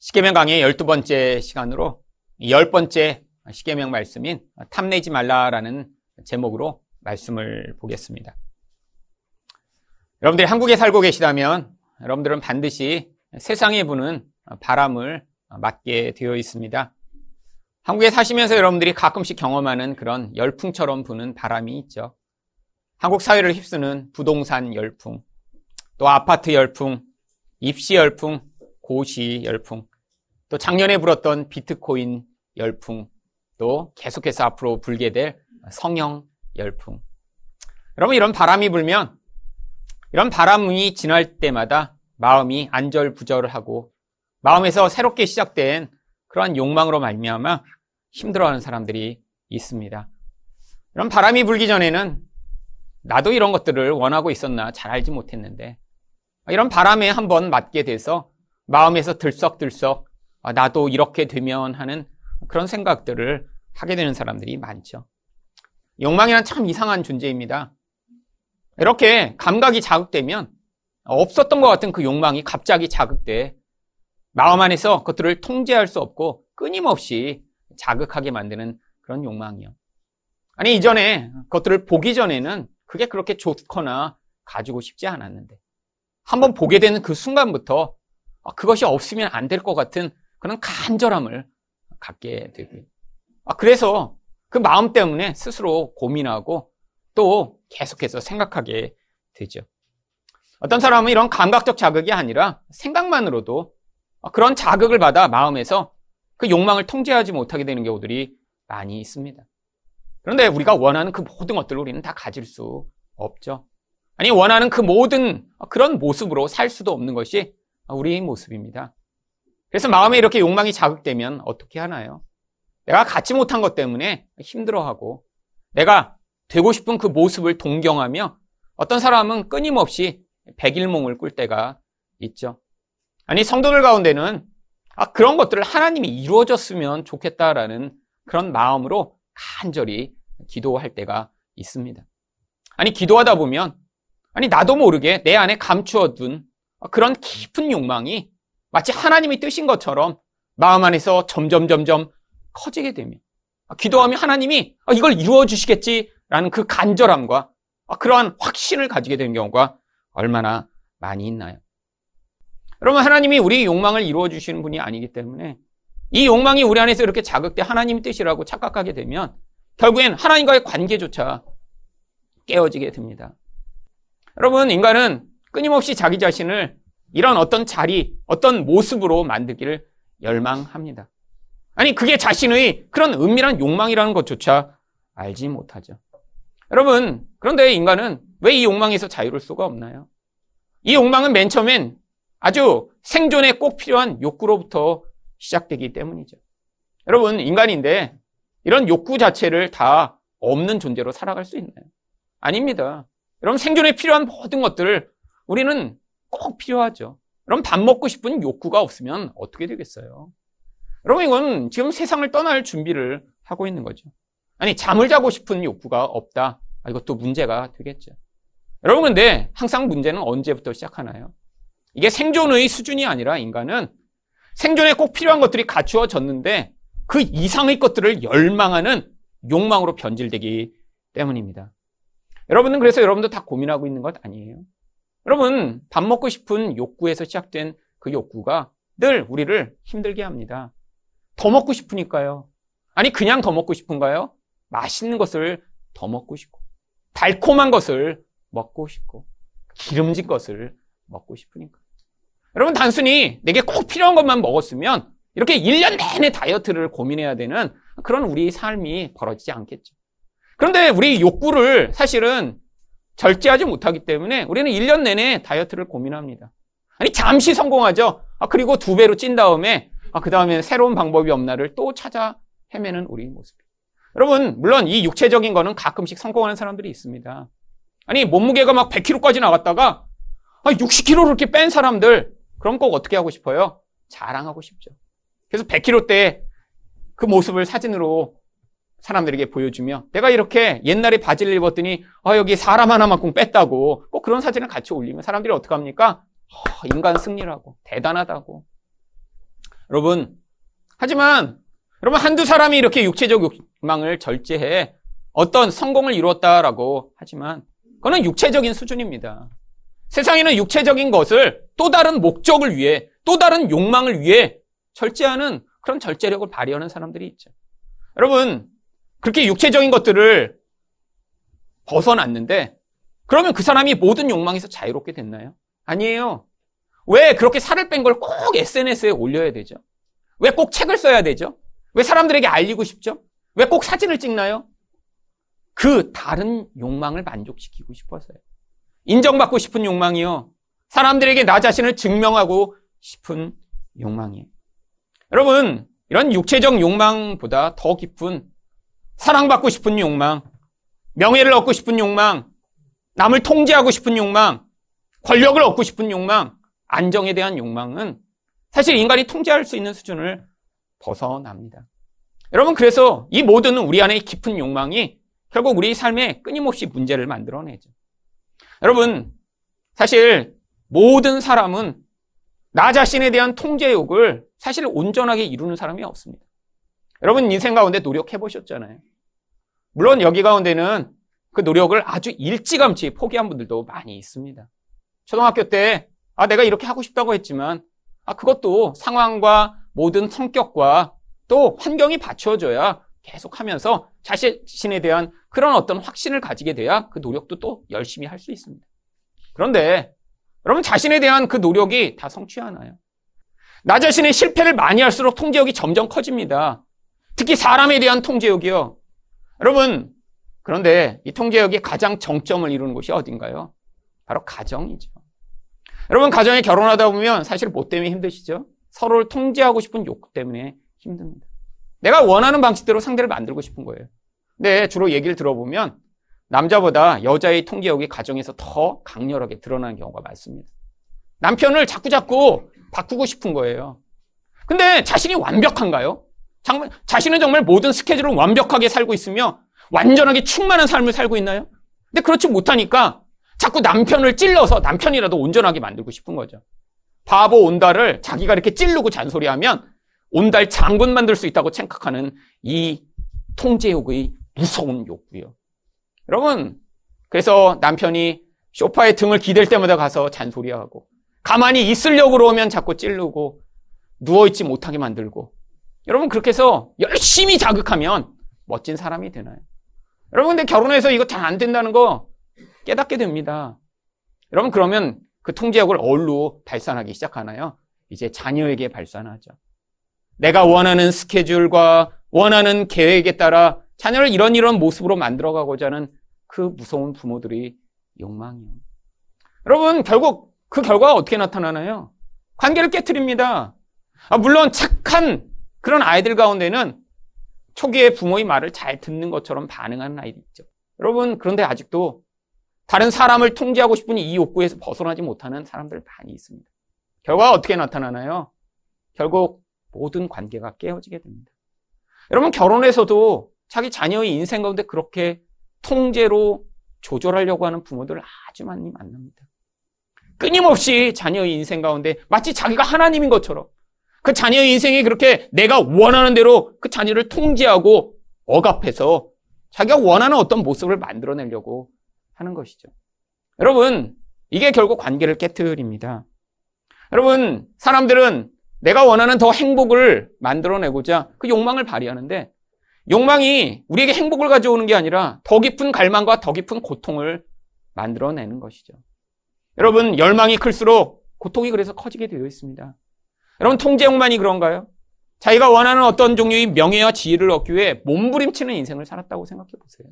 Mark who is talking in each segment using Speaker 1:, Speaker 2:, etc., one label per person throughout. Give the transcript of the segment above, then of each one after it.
Speaker 1: 시계명 강의 12번째 시간으로 열 번째 시계명 말씀인 탐내지 말라라는 제목으로 말씀을 보겠습니다. 여러분들이 한국에 살고 계시다면 여러분들은 반드시 세상에 부는 바람을 맞게 되어 있습니다. 한국에 사시면서 여러분들이 가끔씩 경험하는 그런 열풍처럼 부는 바람이 있죠. 한국 사회를 휩쓰는 부동산 열풍, 또 아파트 열풍, 입시 열풍, 고시 열풍, 또 작년에 불었던 비트코인 열풍, 또 계속해서 앞으로 불게 될 성형 열풍. 여러분, 이런 바람이 불면, 이런 바람이 지날 때마다 마음이 안절부절하고, 마음에서 새롭게 시작된 그러한 욕망으로 말미암아 힘들어하는 사람들이 있습니다. 이런 바람이 불기 전에는 나도 이런 것들을 원하고 있었나 잘 알지 못했는데, 이런 바람에 한번 맞게 돼서 마음에서 들썩들썩 아, 나도 이렇게 되면 하는 그런 생각들을 하게 되는 사람들이 많죠. 욕망이란 참 이상한 존재입니다. 이렇게 감각이 자극되면 없었던 것 같은 그 욕망이 갑자기 자극돼 마음 안에서 그것들을 통제할 수 없고 끊임없이 자극하게 만드는 그런 욕망이요. 아니, 이전에 그것들을 보기 전에는 그게 그렇게 좋거나 가지고 싶지 않았는데 한번 보게 되는 그 순간부터 아, 그것이 없으면 안 될 것 같은 그런 간절함을 갖게 되고요. 아, 그래서 그 마음 때문에 스스로 고민하고 또 계속해서 생각하게 되죠. 어떤 사람은 이런 감각적 자극이 아니라 생각만으로도 그런 자극을 받아 마음에서 그 욕망을 통제하지 못하게 되는 경우들이 많이 있습니다. 그런데 우리가 원하는 그 모든 것들을 우리는 다 가질 수 없죠. 아니, 원하는 그 모든 그런 모습으로 살 수도 없는 것이 우리의 모습입니다. 그래서 마음에 이렇게 욕망이 자극되면 어떻게 하나요? 내가 갖지 못한 것 때문에 힘들어하고 내가 되고 싶은 그 모습을 동경하며 어떤 사람은 끊임없이 백일몽을 꿀 때가 있죠. 아니, 성도들 가운데는 아, 그런 것들을 하나님이 이루어졌으면 좋겠다라는 그런 마음으로 간절히 기도할 때가 있습니다. 아니, 기도하다 보면, 아니, 나도 모르게 내 안에 감추어둔 그런 깊은 욕망이 마치 하나님이 뜨신 것처럼 마음 안에서 점점 점점 커지게 되면 기도하면 하나님이 아, 이걸 이루어 주시겠지라는 그 간절함과 그러한 확신을 가지게 되는 경우가 얼마나 많이 있나요? 여러분 하나님이 우리 욕망을 이루어 주시는 분이 아니기 때문에 이 욕망이 우리 안에서 이렇게 자극돼 하나님 뜻이라고 착각하게 되면 결국엔 하나님과의 관계조차 깨어지게 됩니다. 여러분 인간은 끊임없이 자기 자신을 이런 어떤 자리, 어떤 모습으로 만들기를 열망합니다. 아니, 그게 자신의 그런 은밀한 욕망이라는 것조차 알지 못하죠. 여러분, 그런데 인간은 왜 이 욕망에서 자유를 수가 없나요? 이 욕망은 맨 처음엔 아주 생존에 꼭 필요한 욕구로부터 시작되기 때문이죠. 여러분, 인간인데 이런 욕구 자체를 다 없는 존재로 살아갈 수 있나요? 아닙니다. 여러분, 생존에 필요한 모든 것들을 우리는 꼭 필요하죠. 그럼 밥 먹고 싶은 욕구가 없으면 어떻게 되겠어요? 여러분, 이건 지금 세상을 떠날 준비를 하고 있는 거죠. 아니, 잠을 자고 싶은 욕구가 없다. 아, 이것도 문제가 되겠죠. 여러분, 근데 항상 문제는 언제부터 시작하나요? 이게 생존의 수준이 아니라 인간은 생존에 꼭 필요한 것들이 갖추어졌는데 그 이상의 것들을 열망하는 욕망으로 변질되기 때문입니다. 여러분은 그래서 여러분도 다 고민하고 있는 것 아니에요? 여러분, 밥 먹고 싶은 욕구에서 시작된 그 욕구가 늘 우리를 힘들게 합니다. 더 먹고 싶으니까요. 아니, 그냥 더 먹고 싶은가요? 맛있는 것을 더 먹고 싶고, 달콤한 것을 먹고 싶고, 기름진 것을 먹고 싶으니까. 여러분, 단순히 내게 꼭 필요한 것만 먹었으면 이렇게 1년 내내 다이어트를 고민해야 되는 그런 우리 삶이 벌어지지 않겠죠. 그런데 우리 욕구를 사실은 절제하지 못하기 때문에 우리는 1년 내내 다이어트를 고민합니다. 아니, 잠시 성공하죠. 아, 그리고 두 배로 찐 다음에, 아, 그 다음에 새로운 방법이 없나를 또 찾아 헤매는 우리 모습. 여러분, 물론 이 육체적인 거는 가끔씩 성공하는 사람들이 있습니다. 아니, 몸무게가 막 100kg까지 나갔다가, 아, 60kg를 이렇게 뺀 사람들, 그럼 꼭 어떻게 하고 싶어요? 자랑하고 싶죠. 그래서 100kg 때 그 모습을 사진으로 사람들에게 보여주며 내가 이렇게 옛날에 바지를 입었더니 아 여기 사람 하나만큼 뺐다고 꼭 그런 사진을 같이 올리면 사람들이 어떻게 합니까? 어, 인간 승리라고 대단하다고 여러분, 하지만 여러분 한두 사람이 이렇게 육체적 욕망을 절제해 어떤 성공을 이루었다라고 하지만 그거는 육체적인 수준입니다. 세상에는 육체적인 것을 또 다른 목적을 위해 또 다른 욕망을 위해 절제하는 그런 절제력을 발휘하는 사람들이 있죠. 여러분, 그렇게 육체적인 것들을 벗어났는데 그러면 그 사람이 모든 욕망에서 자유롭게 됐나요? 아니에요. 왜 그렇게 살을 뺀 걸 꼭 SNS에 올려야 되죠? 왜 꼭 책을 써야 되죠? 왜 사람들에게 알리고 싶죠? 왜 꼭 사진을 찍나요? 그 다른 욕망을 만족시키고 싶어서요. 인정받고 싶은 욕망이요. 사람들에게 나 자신을 증명하고 싶은 욕망이에요. 여러분, 이런 육체적 욕망보다 더 깊은 사랑받고 싶은 욕망, 명예를 얻고 싶은 욕망, 남을 통제하고 싶은 욕망, 권력을 얻고 싶은 욕망, 안정에 대한 욕망은 사실 인간이 통제할 수 있는 수준을 벗어납니다. 여러분, 그래서 이 모든 우리 안에 깊은 욕망이 결국 우리 삶에 끊임없이 문제를 만들어내죠. 여러분, 사실 모든 사람은 나 자신에 대한 통제욕을 사실 온전하게 이루는 사람이 없습니다. 여러분 인생 가운데 노력해 보셨잖아요. 물론 여기 가운데는 그 노력을 아주 일찌감치 포기한 분들도 많이 있습니다. 초등학교 때, 아, 내가 이렇게 하고 싶다고 했지만, 아, 그것도 상황과 모든 성격과 또 환경이 받쳐줘야 계속 하면서 자신에 대한 그런 어떤 확신을 가지게 돼야 그 노력도 또 열심히 할 수 있습니다. 그런데 여러분 자신에 대한 그 노력이 다 성취하나요? 나 자신의 실패를 많이 할수록 통제욕이 점점 커집니다. 특히 사람에 대한 통제욕이요. 여러분, 그런데 이 통제욕이 가장 정점을 이루는 곳이 어딘가요? 바로 가정이죠. 여러분, 가정에 결혼하다 보면 사실 뭐 때문에 힘드시죠? 서로를 통제하고 싶은 욕구 때문에 힘듭니다. 내가 원하는 방식대로 상대를 만들고 싶은 거예요. 근데 주로 얘기를 들어보면 남자보다 여자의 통제욕이 가정에서 더 강렬하게 드러나는 경우가 많습니다. 남편을 자꾸자꾸 바꾸고 싶은 거예요. 근데 자신이 완벽한가요? 자신은 정말 모든 스케줄을 완벽하게 살고 있으며 완전하게 충만한 삶을 살고 있나요? 근데 그렇지 못하니까 자꾸 남편을 찔러서 남편이라도 온전하게 만들고 싶은 거죠. 바보 온달을 자기가 이렇게 찌르고 잔소리하면 온달 장군 만들 수 있다고 생각하는 이 통제욕의 무서운 욕구요. 여러분, 그래서 남편이 쇼파에 등을 기댈 때마다 가서 잔소리하고 가만히 있으려고 그러면 자꾸 찌르고 누워있지 못하게 만들고 여러분 그렇게 해서 열심히 자극하면 멋진 사람이 되나요? 여러분 근데 결혼해서 이거 잘 안 된다는 거 깨닫게 됩니다. 여러분 그러면 그 통제욕을 어디로 발산하기 시작하나요? 이제 자녀에게 발산하죠. 내가 원하는 스케줄과 원하는 계획에 따라 자녀를 이런 이런 모습으로 만들어가고자 하는 그 무서운 부모들의 욕망이요. 여러분, 결국 그 결과가 어떻게 나타나나요? 관계를 깨뜨립니다. 아, 물론 착한 그런 아이들 가운데는 초기에 부모의 말을 잘 듣는 것처럼 반응하는 아이들 있죠. 여러분, 그런데 아직도 다른 사람을 통제하고 싶은 이 욕구에서 벗어나지 못하는 사람들 많이 있습니다. 결과가 어떻게 나타나나요? 결국 모든 관계가 깨어지게 됩니다. 여러분, 결혼에서도 자기 자녀의 인생 가운데 그렇게 통제로 조절하려고 하는 부모들 아주 많이 만납니다. 끊임없이 자녀의 인생 가운데 마치 자기가 하나님인 것처럼 그 자녀의 인생이 그렇게 내가 원하는 대로 그 자녀를 통제하고 억압해서 자기가 원하는 어떤 모습을 만들어내려고 하는 것이죠. 여러분, 이게 결국 관계를 깨뜨립니다. 여러분, 사람들은 내가 원하는 더 행복을 만들어내고자 그 욕망을 발휘하는데 욕망이 우리에게 행복을 가져오는 게 아니라 더 깊은 갈망과 더 깊은 고통을 만들어내는 것이죠. 여러분, 열망이 클수록 고통이 그래서 커지게 되어 있습니다. 여러분, 통제욕만이 그런가요? 자기가 원하는 어떤 종류의 명예와 지위를 얻기 위해 몸부림치는 인생을 살았다고 생각해 보세요.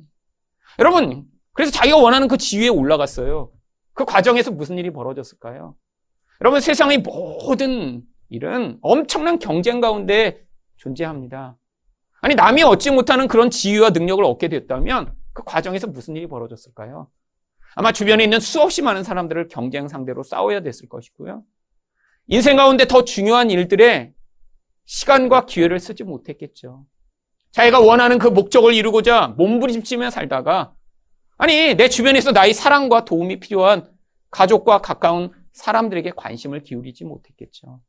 Speaker 1: 여러분, 그래서 자기가 원하는 그 지위에 올라갔어요. 그 과정에서 무슨 일이 벌어졌을까요? 여러분, 세상의 모든 일은 엄청난 경쟁 가운데 존재합니다. 아니, 남이 얻지 못하는 그런 지위와 능력을 얻게 됐다면 그 과정에서 무슨 일이 벌어졌을까요? 아마 주변에 있는 수없이 많은 사람들을 경쟁 상대로 싸워야 됐을 것이고요. 인생 가운데 더 중요한 일들에 시간과 기회를 쓰지 못했겠죠. 자기가 원하는 그 목적을 이루고자 몸부림치며 살다가 아니 내 주변에서 나의 사랑과 도움이 필요한 가족과 가까운 사람들에게 관심을 기울이지 못했겠죠.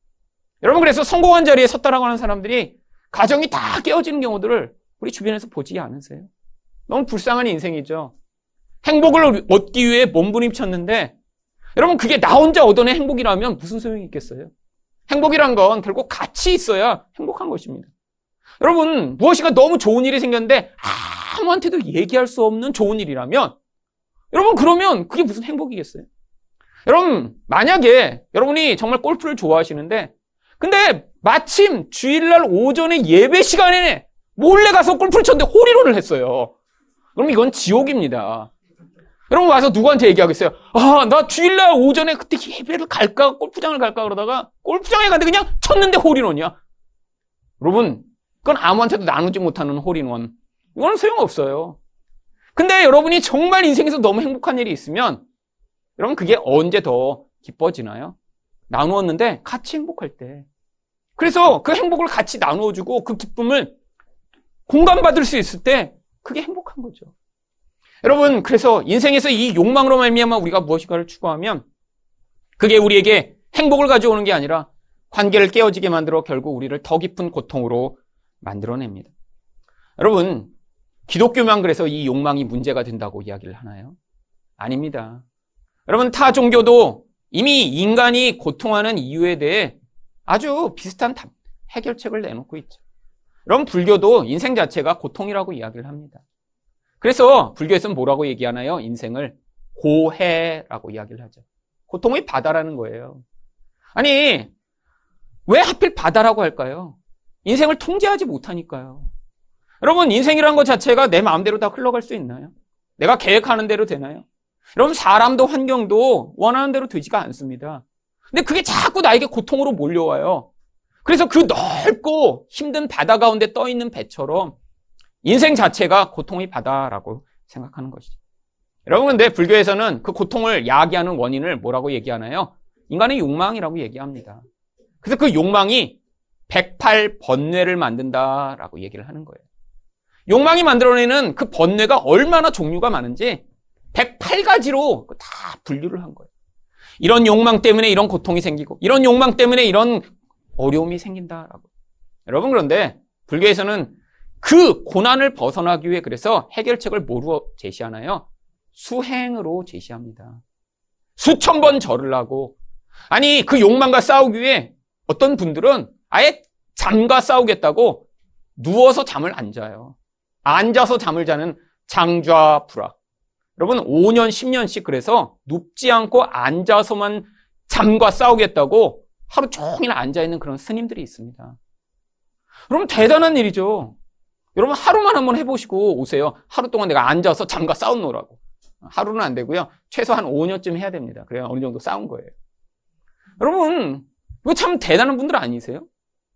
Speaker 1: 여러분 그래서 성공한 자리에 섰다라고 하는 사람들이 가정이 다 깨어지는 경우들을 우리 주변에서 보지 않으세요? 너무 불쌍한 인생이죠. 행복을 얻기 위해 몸부림쳤는데 여러분 그게 나 혼자 얻어낸 행복이라면 무슨 소용이 있겠어요? 행복이란 건 결국 같이 있어야 행복한 것입니다. 여러분 무엇이가 너무 좋은 일이 생겼는데 아무한테도 얘기할 수 없는 좋은 일이라면 여러분 그러면 그게 무슨 행복이겠어요? 여러분 만약에 여러분이 정말 골프를 좋아하시는데 근데 마침 주일날 오전에 예배 시간에 몰래 가서 골프를 쳤는데 홀이론을 했어요. 그럼 이건 지옥입니다. 여러분 와서 누구한테 얘기하겠어요? 아, 나 주일날 오전에 그때 예배를 갈까, 골프장을 갈까 그러다가 골프장에 갔는데 그냥 쳤는데 홀인원이야. 여러분, 그건 아무한테도 나누지 못하는 홀인원. 이건 소용없어요. 근데 여러분이 정말 인생에서 너무 행복한 일이 있으면 여러분 그게 언제 더 기뻐지나요? 나누었는데 같이 행복할 때. 그래서 그 행복을 같이 나누어주고 그 기쁨을 공감받을 수 있을 때 그게 행복한 거죠. 여러분, 그래서 인생에서 이 욕망으로 말미암아 우리가 무엇인가를 추구하면 그게 우리에게 행복을 가져오는 게 아니라 관계를 깨어지게 만들어 결국 우리를 더 깊은 고통으로 만들어냅니다. 여러분, 기독교만 그래서 이 욕망이 문제가 된다고 이야기를 하나요? 아닙니다. 여러분, 타 종교도 이미 인간이 고통하는 이유에 대해 아주 비슷한 해결책을 내놓고 있죠. 여러분, 불교도 인생 자체가 고통이라고 이야기를 합니다. 그래서 불교에서는 뭐라고 얘기하나요? 인생을 고해라고 이야기를 하죠. 고통의 바다라는 거예요. 아니, 왜 하필 바다라고 할까요? 인생을 통제하지 못하니까요. 여러분, 인생이란 것 자체가 내 마음대로 다 흘러갈 수 있나요? 내가 계획하는 대로 되나요? 여러분, 사람도 환경도 원하는 대로 되지가 않습니다. 근데 그게 자꾸 나에게 고통으로 몰려와요. 그래서 그 넓고 힘든 바다 가운데 떠 있는 배처럼 인생 자체가 고통의 바다라고 생각하는 것이죠. 여러분, 근데 불교에서는 그 고통을 야기하는 원인을 뭐라고 얘기하나요? 인간의 욕망이라고 얘기합니다. 그래서 그 욕망이 108 번뇌를 만든다라고 얘기를 하는 거예요. 욕망이 만들어내는 그 번뇌가 얼마나 종류가 많은지 108가지로 다 분류를 한 거예요. 이런 욕망 때문에 이런 고통이 생기고, 이런 욕망 때문에 이런 어려움이 생긴다라고. 여러분, 그런데 불교에서는 그 고난을 벗어나기 위해 그래서 해결책을 뭐로 제시하나요? 수행으로 제시합니다. 수천 번 절을 하고 아니 그 욕망과 싸우기 위해 어떤 분들은 아예 잠과 싸우겠다고 누워서 잠을 안 자요. 앉아서 잠을 자는 장좌불악. 여러분 5년 10년씩 그래서 눕지 않고 앉아서만 잠과 싸우겠다고 하루 종일 앉아 있는 그런 스님들이 있습니다. 여러분 대단한 일이죠. 여러분 하루만 한번 해보시고 오세요. 하루 동안 내가 앉아서 잠과 싸운노라고. 하루는 안 되고요. 최소한 5년쯤 해야 됩니다. 그래야 어느 정도 싸운 거예요. 여러분, 이거 참 대단한 분들 아니세요?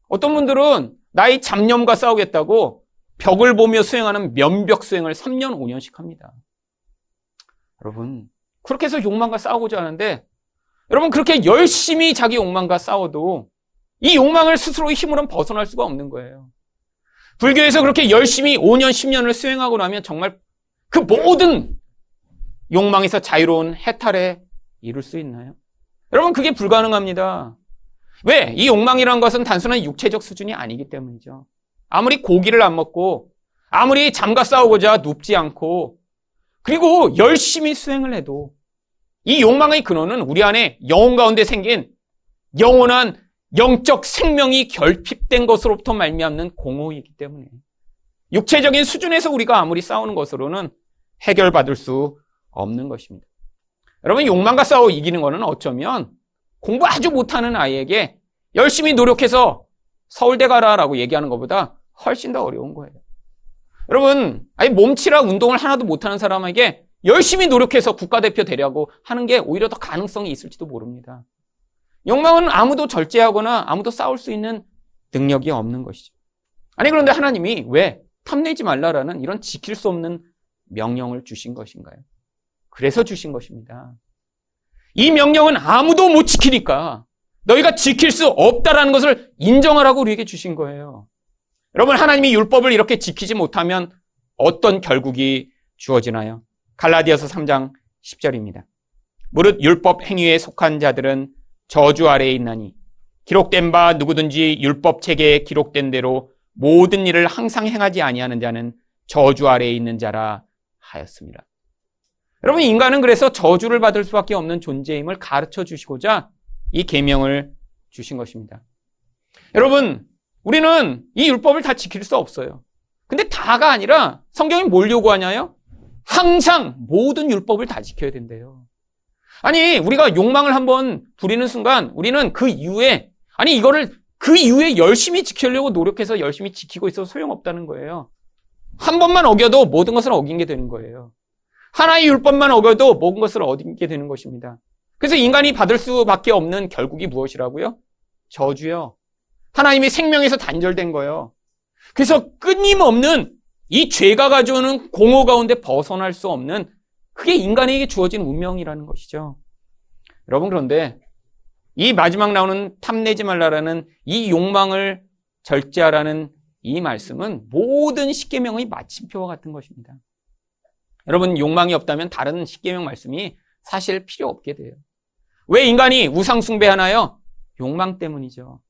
Speaker 1: 어떤 분들은 나의 잡념과 싸우겠다고 벽을 보며 수행하는 면벽 수행을 3년, 5년씩 합니다. 여러분, 그렇게 해서 욕망과 싸우고자 하는데, 여러분, 그렇게 열심히 자기 욕망과 싸워도 이 욕망을 스스로의 힘으로는 벗어날 수가 없는 거예요. 불교에서 그렇게 열심히 5년, 10년을 수행하고 나면 정말 그 모든 욕망에서 자유로운 해탈에 이룰 수 있나요? 여러분, 그게 불가능합니다. 왜? 이 욕망이란 것은 단순한 육체적 수준이 아니기 때문이죠. 아무리 고기를 안 먹고, 아무리 잠과 싸우고자 눕지 않고, 그리고 열심히 수행을 해도, 이 욕망의 근원은 우리 안에 영혼 가운데 생긴 영원한 영적 생명이 결핍된 것으로부터 말미암는 공허이기 때문에 육체적인 수준에서 우리가 아무리 싸우는 것으로는 해결받을 수 없는 것입니다. 여러분 욕망과 싸워 이기는 것은 어쩌면 공부 아주 못하는 아이에게 열심히 노력해서 서울대 가라라고 얘기하는 것보다 훨씬 더 어려운 거예요. 여러분, 아니 몸치라 운동을 하나도 못하는 사람에게 열심히 노력해서 국가대표 되려고 하는 게 오히려 더 가능성이 있을지도 모릅니다. 욕망은 아무도 절제하거나 아무도 싸울 수 있는 능력이 없는 것이죠. 아니, 그런데 하나님이 왜 탐내지 말라라는 이런 지킬 수 없는 명령을 주신 것인가요? 그래서 주신 것입니다. 이 명령은 아무도 못 지키니까 너희가 지킬 수 없다라는 것을 인정하라고 우리에게 주신 거예요. 여러분, 하나님이 율법을 이렇게 지키지 못하면 어떤 결국이 주어지나요? 갈라디아서 3장 10절입니다. 무릇 율법 행위에 속한 자들은 저주 아래에 있나니 기록된 바 누구든지 율법 책에 기록된 대로 모든 일을 항상 행하지 아니하는 자는 저주 아래에 있는 자라 하였습니다. 여러분 인간은 그래서 저주를 받을 수밖에 없는 존재임을 가르쳐 주시고자 이 계명을 주신 것입니다. 여러분 우리는 이 율법을 다 지킬 수 없어요. 근데 다가 아니라 성경이 뭘 요구하냐요? 항상 모든 율법을 다 지켜야 된대요. 아니 우리가 욕망을 한번 부리는 순간 우리는 그 이후에 아니 이거를 그 이후에 열심히 지키려고 노력해서 열심히 지키고 있어도 소용없다는 거예요. 한 번만 어겨도 모든 것을 어긴 게 되는 거예요. 하나의 율법만 어겨도 모든 것을 어긴 게 되는 것입니다. 그래서 인간이 받을 수밖에 없는 결국이 무엇이라고요? 저주요. 하나님의 생명에서 단절된 거예요. 그래서 끊임없는 이 죄가 가져오는 공허 가운데 벗어날 수 없는 그게 인간에게 주어진 운명이라는 것이죠. 여러분 그런데 이 마지막 나오는 탐내지 말라라는 이 욕망을 절제하라는 이 말씀은 모든 십계명의 마침표와 같은 것입니다. 여러분 욕망이 없다면 다른 십계명 말씀이 사실 필요 없게 돼요. 왜 인간이 우상 숭배하나요? 욕망 때문이죠.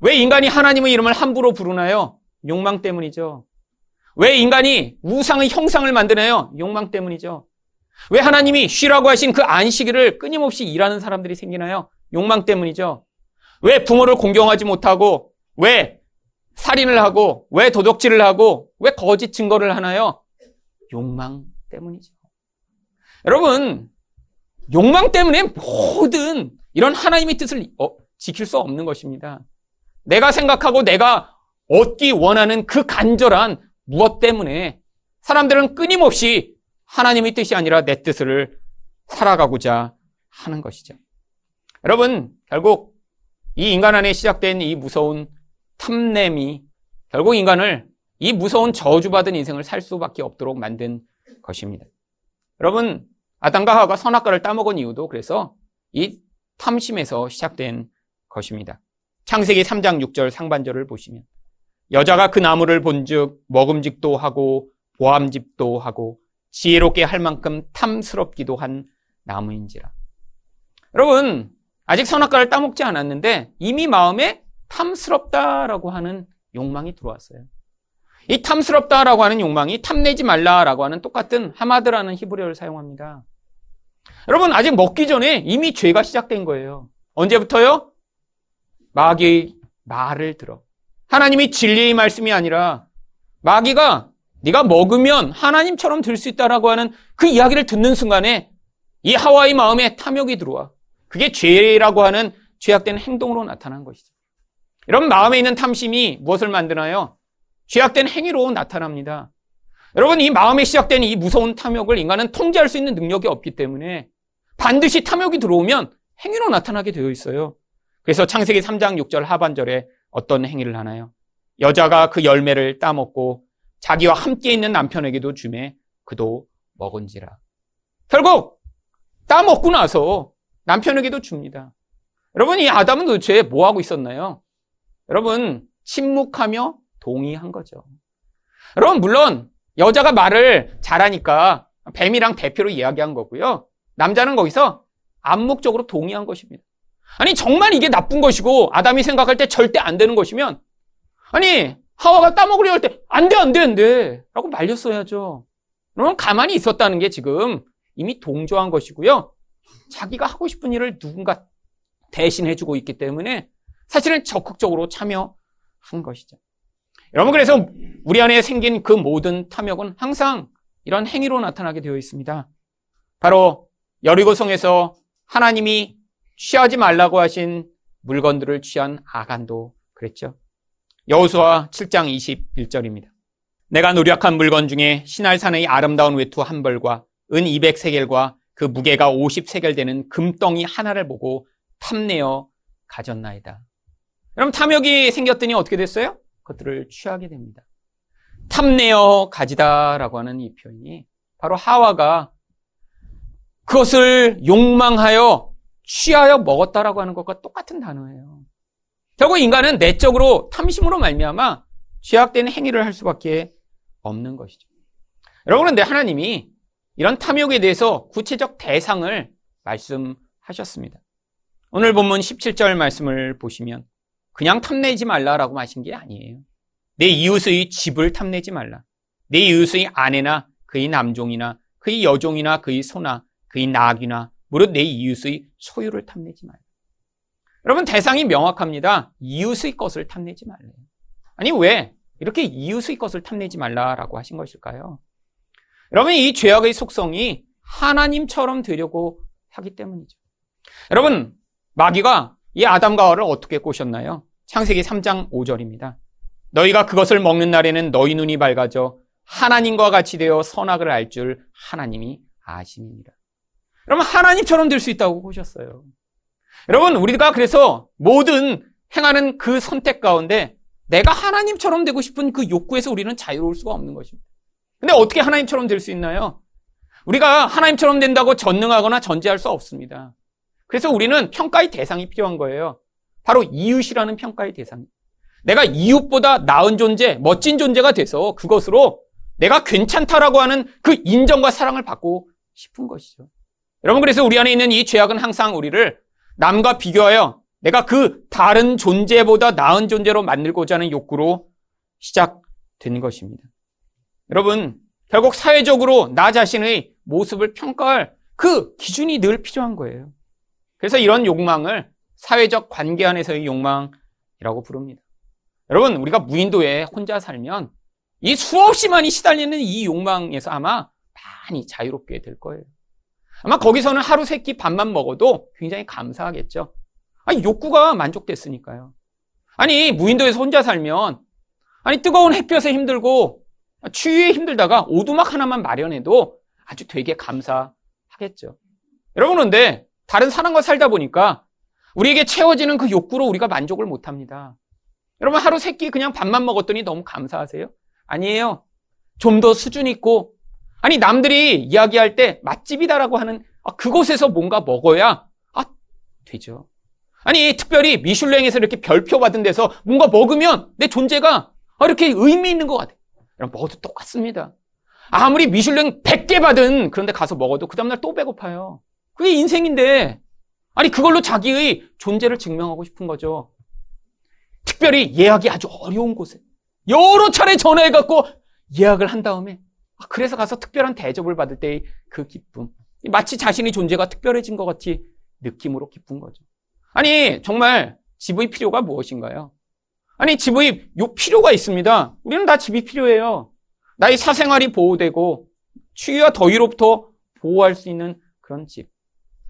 Speaker 1: 왜 인간이 하나님의 이름을 함부로 부르나요? 욕망 때문이죠. 왜 인간이 우상의 형상을 만드나요? 욕망 때문이죠. 왜 하나님이 쉬라고 하신 그 안식일을 끊임없이 일하는 사람들이 생기나요? 욕망 때문이죠. 왜 부모를 공경하지 못하고, 왜 살인을 하고, 왜 도덕질을 하고, 왜 거짓 증거를 하나요? 욕망 때문이죠. 여러분, 욕망 때문에 모든 이런 하나님의 뜻을 어, 지킬 수 없는 것입니다. 내가 생각하고 내가 얻기 원하는 그 간절한 무엇 때문에 사람들은 끊임없이 하나님의 뜻이 아니라 내 뜻을 살아가고자 하는 것이죠. 여러분, 결국 이 인간 안에 시작된 이 무서운 탐냄이 결국 인간을 이 무서운 저주받은 인생을 살 수밖에 없도록 만든 것입니다. 여러분, 아담과 하와가 선악과를 따먹은 이유도 그래서 이 탐심에서 시작된 것입니다. 창세기 3장 6절 상반절을 보시면 여자가 그 나무를 본즉 먹음직도 하고 보암직도 하고 지혜롭게 할 만큼 탐스럽기도 한 나무인지라. 여러분, 아직 선악과를 따먹지 않았는데 이미 마음에 탐스럽다라고 하는 욕망이 들어왔어요. 이 탐스럽다라고 하는 욕망이 탐내지 말라라고 하는 똑같은 하마드라는 히브리어를 사용합니다. 여러분, 아직 먹기 전에 이미 죄가 시작된 거예요. 언제부터요? 마귀의 말을 들어. 하나님이 진리의 말씀이 아니라 마귀가 네가 먹으면 하나님처럼 될 수 있다라고 하는 그 이야기를 듣는 순간에 이 하와의 마음에 탐욕이 들어와. 그게 죄라고 하는 죄악된 행동으로 나타난 것이죠. 이런 마음에 있는 탐심이 무엇을 만드나요? 죄악된 행위로 나타납니다. 여러분, 이 마음에 시작된 이 무서운 탐욕을 인간은 통제할 수 있는 능력이 없기 때문에 반드시 탐욕이 들어오면 행위로 나타나게 되어 있어요. 그래서 창세기 3장 6절 하반절에 어떤 행위를 하나요? 여자가 그 열매를 따먹고 자기와 함께 있는 남편에게도 주매 그도 먹은지라. 결국 따먹고 나서 남편에게도 줍니다. 여러분, 이 아담은 도대체 뭐 하고 있었나요? 여러분, 침묵하며 동의한 거죠. 여러분, 물론 여자가 말을 잘하니까 뱀이랑 대표로 이야기한 거고요. 남자는 거기서 암묵적으로 동의한 것입니다. 아니, 정말 이게 나쁜 것이고 아담이 생각할 때 절대 안 되는 것이면 아니, 하와가 따먹으려 할 때 안 돼, 안 돼, 안 돼. 라고 말렸어야죠. 그러면 가만히 있었다는 게 지금 이미 동조한 것이고요. 자기가 하고 싶은 일을 누군가 대신해주고 있기 때문에 사실은 적극적으로 참여한 것이죠. 여러분, 그래서 우리 안에 생긴 그 모든 탐욕은 항상 이런 행위로 나타나게 되어 있습니다. 바로 여리고성에서 하나님이 취하지 말라고 하신 물건들을 취한 아간도 그랬죠. 여호수아 7장 21절입니다. 내가 노력한 물건 중에 신할산의 아름다운 외투 한 벌과 은 200세겔과 그 무게가 50세겔 되는 금덩이 하나를 보고 탐내어 가졌나이다. 그럼 탐욕이 생겼더니 어떻게 됐어요? 그것들을 취하게 됩니다. 탐내어 가지다라고 하는 이 표현이 바로 하와가 그것을 욕망하여 취하여 먹었다라고 하는 것과 똑같은 단어예요. 결국 인간은 내적으로 탐심으로 말미암아 죄악된 행위를 할 수밖에 없는 것이죠. 여러분 그런데 하나님이 이런 탐욕에 대해서 구체적 대상을 말씀하셨습니다. 오늘 본문 17절 말씀을 보시면 그냥 탐내지 말라라고 하신 게 아니에요. 내 이웃의 집을 탐내지 말라. 내 이웃의 아내나 그의 남종이나 그의 여종이나 그의 소나 그의 낙이나 무릇 내 이웃의 소유를 탐내지 말라. 여러분 대상이 명확합니다. 이웃의 것을 탐내지 말래요. 아니 왜 이렇게 이웃의 것을 탐내지 말라라고 하신 것일까요? 여러분 이 죄악의 속성이 하나님처럼 되려고 하기 때문이죠. 여러분 마귀가 이 아담과 하와를 어떻게 꼬셨나요? 창세기 3장 5절입니다. 너희가 그것을 먹는 날에는 너희 눈이 밝아져 하나님과 같이 되어 선악을 알 줄 하나님이 아심입니다. 여러분 하나님처럼 될 수 있다고 보셨어요. 여러분 우리가 그래서 모든 행하는 그 선택 가운데 내가 하나님처럼 되고 싶은 그 욕구에서 우리는 자유로울 수가 없는 것입니다. 근데 어떻게 하나님처럼 될 수 있나요? 우리가 하나님처럼 된다고 전능하거나 전제할 수 없습니다. 그래서 우리는 평가의 대상이 필요한 거예요. 바로 이웃이라는 평가의 대상. 내가 이웃보다 나은 존재, 멋진 존재가 돼서 그것으로 내가 괜찮다라고 하는 그 인정과 사랑을 받고 싶은 것이죠. 여러분, 그래서 우리 안에 있는 이 죄악은 항상 우리를 남과 비교하여 내가 그 다른 존재보다 나은 존재로 만들고자 하는 욕구로 시작된 것입니다. 여러분, 결국 사회적으로 나 자신의 모습을 평가할 그 기준이 늘 필요한 거예요. 그래서 이런 욕망을 사회적 관계 안에서의 욕망이라고 부릅니다. 여러분, 우리가 무인도에 혼자 살면 이 수없이 많이 시달리는 이 욕망에서 아마 많이 자유롭게 될 거예요. 아마 거기서는 하루 세 끼 밥만 먹어도 굉장히 감사하겠죠. 아니, 욕구가 만족됐으니까요. 아니, 무인도에서 혼자 살면, 아니, 뜨거운 햇볕에 힘들고, 추위에 힘들다가 오두막 하나만 마련해도 아주 되게 감사하겠죠. 여러분, 그런데 다른 사람과 살다 보니까 우리에게 채워지는 그 욕구로 우리가 만족을 못 합니다. 여러분, 하루 세 끼 그냥 밥만 먹었더니 너무 감사하세요? 아니에요. 좀 더 수준 있고, 아니, 남들이 이야기할 때 맛집이다라고 하는 아, 그곳에서 뭔가 먹어야, 아, 되죠. 아니, 특별히 미슐랭에서 이렇게 별표 받은 데서 뭔가 먹으면 내 존재가 아, 이렇게 의미 있는 것 같아요. 여러분, 먹어도 똑같습니다. 아무리 미슐랭 100개 받은 그런데 가서 먹어도 그 다음날 또 배고파요. 그게 인생인데, 아니, 그걸로 자기의 존재를 증명하고 싶은 거죠. 특별히 예약이 아주 어려운 곳에 여러 차례 전화해갖고 예약을 한 다음에 아, 그래서 가서 특별한 대접을 받을 때의 그 기쁨. 마치 자신의 존재가 특별해진 것 같이 느낌으로 기쁜 거죠. 아니, 정말 집의 필요가 무엇인가요? 아니, 집의 요 필요가 있습니다. 우리는 다 집이 필요해요. 나의 사생활이 보호되고 추위와 더위로부터 보호할 수 있는 그런 집.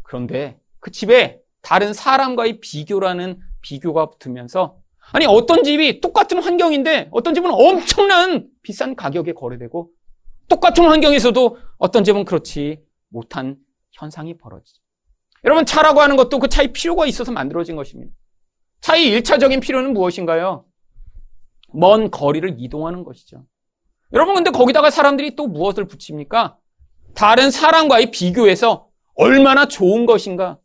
Speaker 1: 그런데 그 집에 다른 사람과의 비교라는 비교가 붙으면서 아니 어떤 집이 똑같은 환경인데 어떤 집은 엄청난 비싼 가격에 거래되고 똑같은 환경에서도 어떤 집은 그렇지 못한 현상이 벌어지죠. 여러분 차라고 하는 것도 그 차의 필요가 있어서 만들어진 것입니다. 차의 1차적인 필요는 무엇인가요? 먼 거리를 이동하는 것이죠. 여러분 근데 거기다가 사람들이 또 무엇을 붙입니까? 다른 사람과의 비교해서 얼마나 좋은 것인가?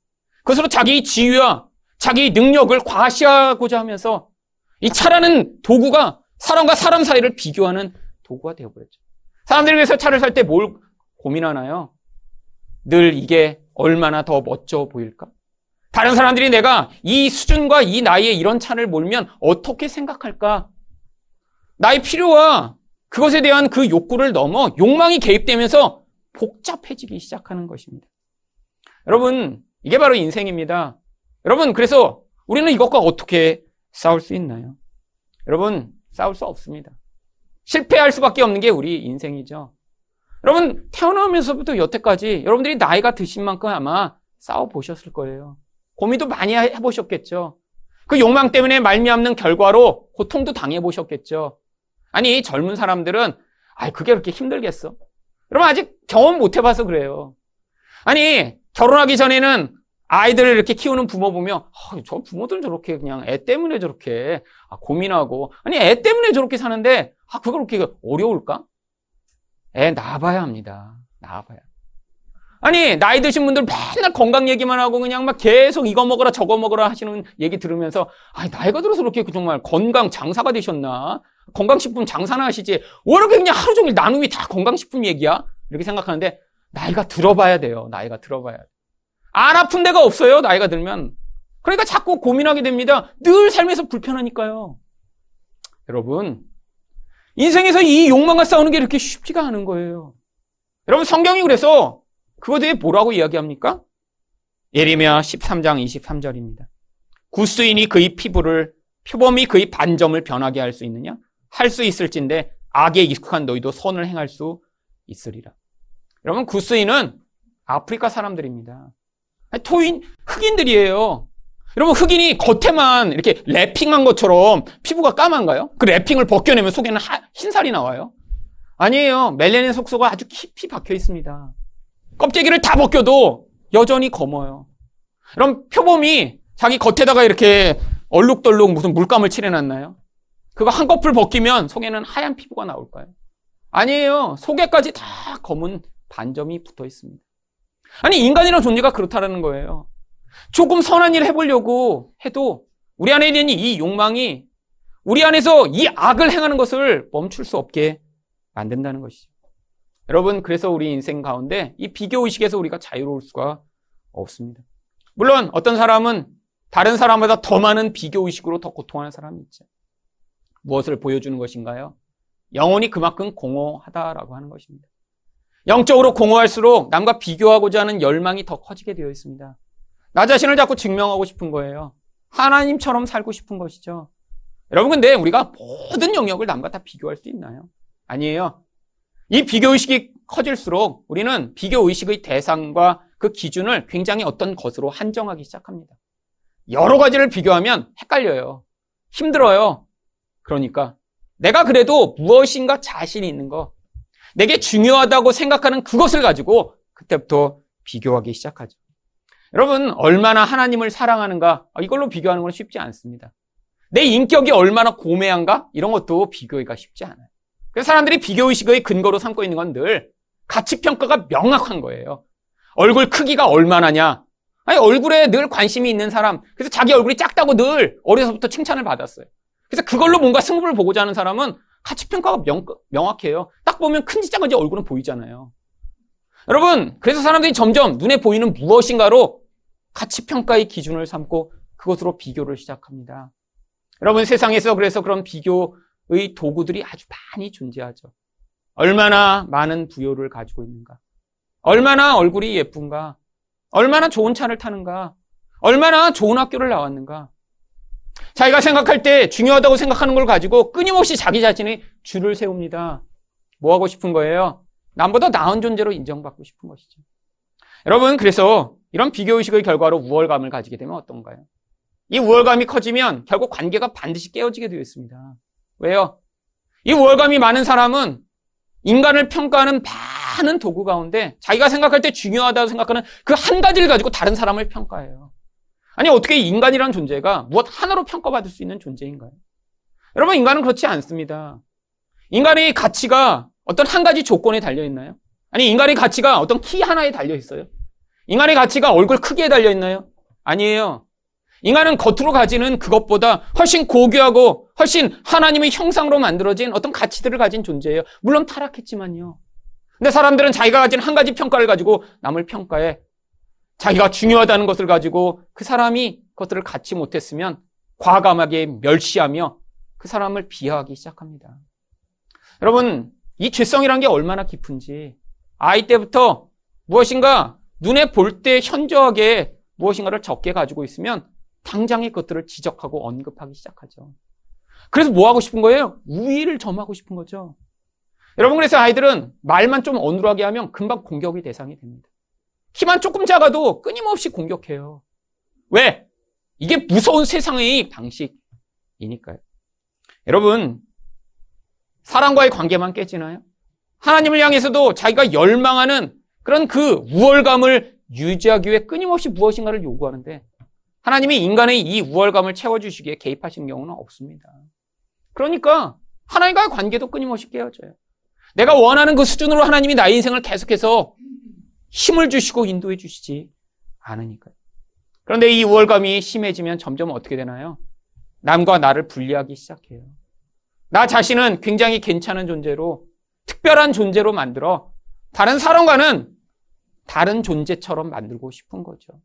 Speaker 1: 그것으로 자기 지위와 자기 능력을 과시하고자 하면서 이 차라는 도구가 사람과 사람 사이를 비교하는 도구가 되어버렸죠. 사람들이 그래서 차를 살 때 뭘 고민하나요? 늘 이게 얼마나 더 멋져 보일까? 다른 사람들이 내가 이 수준과 이 나이에 이런 차를 몰면 어떻게 생각할까? 나의 필요와 그것에 대한 그 욕구를 넘어 욕망이 개입되면서 복잡해지기 시작하는 것입니다. 여러분, 이게 바로 인생입니다. 여러분, 그래서 우리는 이것과 어떻게 싸울 수 있나요? 여러분, 싸울 수 없습니다. 실패할 수밖에 없는 게 우리 인생이죠. 여러분, 태어나면서부터 여태까지 여러분들이 나이가 드신 만큼 아마 싸워 보셨을 거예요. 고민도 많이 해보셨겠죠. 그 욕망 때문에 말미암는 결과로 고통도 당해보셨겠죠. 아니, 젊은 사람들은, 아 그게 그렇게 힘들겠어? 여러분, 아직 경험 못 해봐서 그래요. 아니, 결혼하기 전에는 아이들을 이렇게 키우는 부모 보면 어, 저 부모들 저렇게 그냥 애 때문에 저렇게 아, 고민하고 아니 애 때문에 저렇게 사는데 아 그걸 그렇게 어려울까? 애 낳아봐야 합니다. 낳아봐야. 아니 나이 드신 분들 맨날 건강 얘기만 하고 그냥 막 계속 이거 먹어라 저거 먹어라 하시는 얘기 들으면서 아 나이가 들어서 그렇게 정말 건강 장사가 되셨나? 건강식품 장사나 하시지 왜 이렇게 그냥 하루 종일 나눔이 다 건강식품 얘기야? 이렇게 생각하는데 나이가 들어봐야 돼요. 나이가 들어봐야 돼. 안 아픈 데가 없어요. 나이가 들면. 그러니까 자꾸 고민하게 됩니다. 늘 삶에서 불편하니까요. 여러분, 인생에서 이 욕망과 싸우는 게 이렇게 쉽지가 않은 거예요. 여러분, 성경이 그래서 그거에 대해 뭐라고 이야기합니까? 예리미야 13장 23절입니다. 구스인이 그의 피부를 표범이 그의 반점을 변하게 할 수 있느냐? 할 수 있을진데 악에 익숙한 너희도 선을 행할 수 있으리라. 여러분 구스인은 아프리카 사람들입니다. 토인 흑인들이에요. 여러분 흑인이 겉에만 이렇게 랩핑한 것처럼 피부가 까만가요? 그 랩핑을 벗겨내면 속에는 하, 흰살이 나와요? 아니에요. 멜레닌 속소가 아주 깊이 박혀 있습니다. 껍데기를 다 벗겨도 여전히 검어요. 그럼 표범이 자기 겉에다가 이렇게 얼룩덜룩 무슨 물감을 칠해놨나요? 그거 한꺼풀 벗기면 속에는 하얀 피부가 나올까요? 아니에요. 속에까지 다 검은 반점이 붙어 있습니다. 아니, 인간이라는 존재가 그렇다라는 거예요. 조금 선한 일을 해보려고 해도 우리 안에 있는 이 욕망이 우리 안에서 이 악을 행하는 것을 멈출 수 없게 만든다는 것이죠. 여러분, 그래서 우리 인생 가운데 이 비교의식에서 우리가 자유로울 수가 없습니다. 물론 어떤 사람은 다른 사람보다 더 많은 비교의식으로 더 고통하는 사람이 있죠. 무엇을 보여주는 것인가요? 영혼이 그만큼 공허하다라고 하는 것입니다. 영적으로 공허할수록 남과 비교하고자 하는 열망이 더 커지게 되어 있습니다. 나 자신을 자꾸 증명하고 싶은 거예요. 하나님처럼 살고 싶은 것이죠. 여러분, 근데 우리가 모든 영역을 남과 다 비교할 수 있나요? 아니에요. 이 비교의식이 커질수록 우리는 비교의식의 대상과 그 기준을 굉장히 어떤 것으로 한정하기 시작합니다. 여러 가지를 비교하면 헷갈려요. 힘들어요. 그러니까 내가 그래도 무엇인가 자신이 있는 거, 내게 중요하다고 생각하는 그것을 가지고 그때부터 비교하기 시작하죠. 여러분, 얼마나 하나님을 사랑하는가, 아, 이걸로 비교하는 건 쉽지 않습니다. 내 인격이 얼마나 고매한가? 이런 것도 비교하기가 쉽지 않아요. 그래서 사람들이 비교의식의 근거로 삼고 있는 건 늘 가치평가가 명확한 거예요. 얼굴 크기가 얼마나냐? 아니, 얼굴에 늘 관심이 있는 사람. 그래서 자기 얼굴이 작다고 늘 어려서부터 칭찬을 받았어요. 그래서 그걸로 뭔가 승부를 보고자 하는 사람은 가치평가가 명, 명확해요. 딱 보면 큰지 작은지 얼굴은 보이잖아요. 여러분, 그래서 사람들이 점점 눈에 보이는 무엇인가로 가치평가의 기준을 삼고 그것으로 비교를 시작합니다. 여러분, 세상에서 그래서 그런 비교의 도구들이 아주 많이 존재하죠. 얼마나 많은 부여를 가지고 있는가. 얼마나 얼굴이 예쁜가. 얼마나 좋은 차를 타는가. 얼마나 좋은 학교를 나왔는가. 자기가 생각할 때 중요하다고 생각하는 걸 가지고 끊임없이 자기 자신의 줄을 세웁니다. 뭐 하고 싶은 거예요? 남보다 나은 존재로 인정받고 싶은 것이죠. 여러분, 그래서 이런 비교의식의 결과로 우월감을 가지게 되면 어떤가요? 이 우월감이 커지면 결국 관계가 반드시 깨어지게 되어 있습니다. 왜요? 이 우월감이 많은 사람은 인간을 평가하는 많은 도구 가운데 자기가 생각할 때 중요하다고 생각하는 그 한 가지를 가지고 다른 사람을 평가해요. 아니, 어떻게 인간이라는 존재가 무엇 하나로 평가받을 수 있는 존재인가요? 여러분, 인간은 그렇지 않습니다. 인간의 가치가 어떤 한 가지 조건에 달려 있나요? 아니, 인간의 가치가 어떤 키 하나에 달려 있어요? 인간의 가치가 얼굴 크기에 달려 있나요? 아니에요. 인간은 겉으로 가지는 그것보다 훨씬 고귀하고 훨씬 하나님의 형상으로 만들어진 어떤 가치들을 가진 존재예요. 물론 타락했지만요. 근데 사람들은 자기가 가진 한 가지 평가를 가지고 남을 평가해 자기가 중요하다는 것을 가지고 그 사람이 그것들을 갖지 못했으면 과감하게 멸시하며 그 사람을 비하하기 시작합니다. 여러분, 이 죄성이란 게 얼마나 깊은지 아이 때부터 무엇인가 눈에 볼 때 현저하게 무엇인가를 적게 가지고 있으면 당장의 것들을 지적하고 언급하기 시작하죠. 그래서 뭐 하고 싶은 거예요? 우위를 점하고 싶은 거죠. 여러분, 그래서 아이들은 말만 좀 어눌하게 하면 금방 공격의 대상이 됩니다. 키만 조금 작아도 끊임없이 공격해요. 왜? 이게 무서운 세상의 방식이니까요. 여러분, 사람과의 관계만 깨지나요? 하나님을 향해서도 자기가 열망하는 그런 그 우월감을 유지하기 위해 끊임없이 무엇인가를 요구하는데 하나님이 인간의 이 우월감을 채워주시기에 개입하시는 경우는 없습니다. 그러니까 하나님과의 관계도 끊임없이 깨어져요. 내가 원하는 그 수준으로 하나님이 나의 인생을 계속해서 힘을 주시고 인도해 주시지 않으니까요. 그런데 이 우월감이 심해지면 점점 어떻게 되나요? 남과 나를 분리하기 시작해요. 나 자신은 굉장히 괜찮은 존재로 특별한 존재로 만들어 다른 사람과는 다른 존재처럼 만들고 싶은 거죠.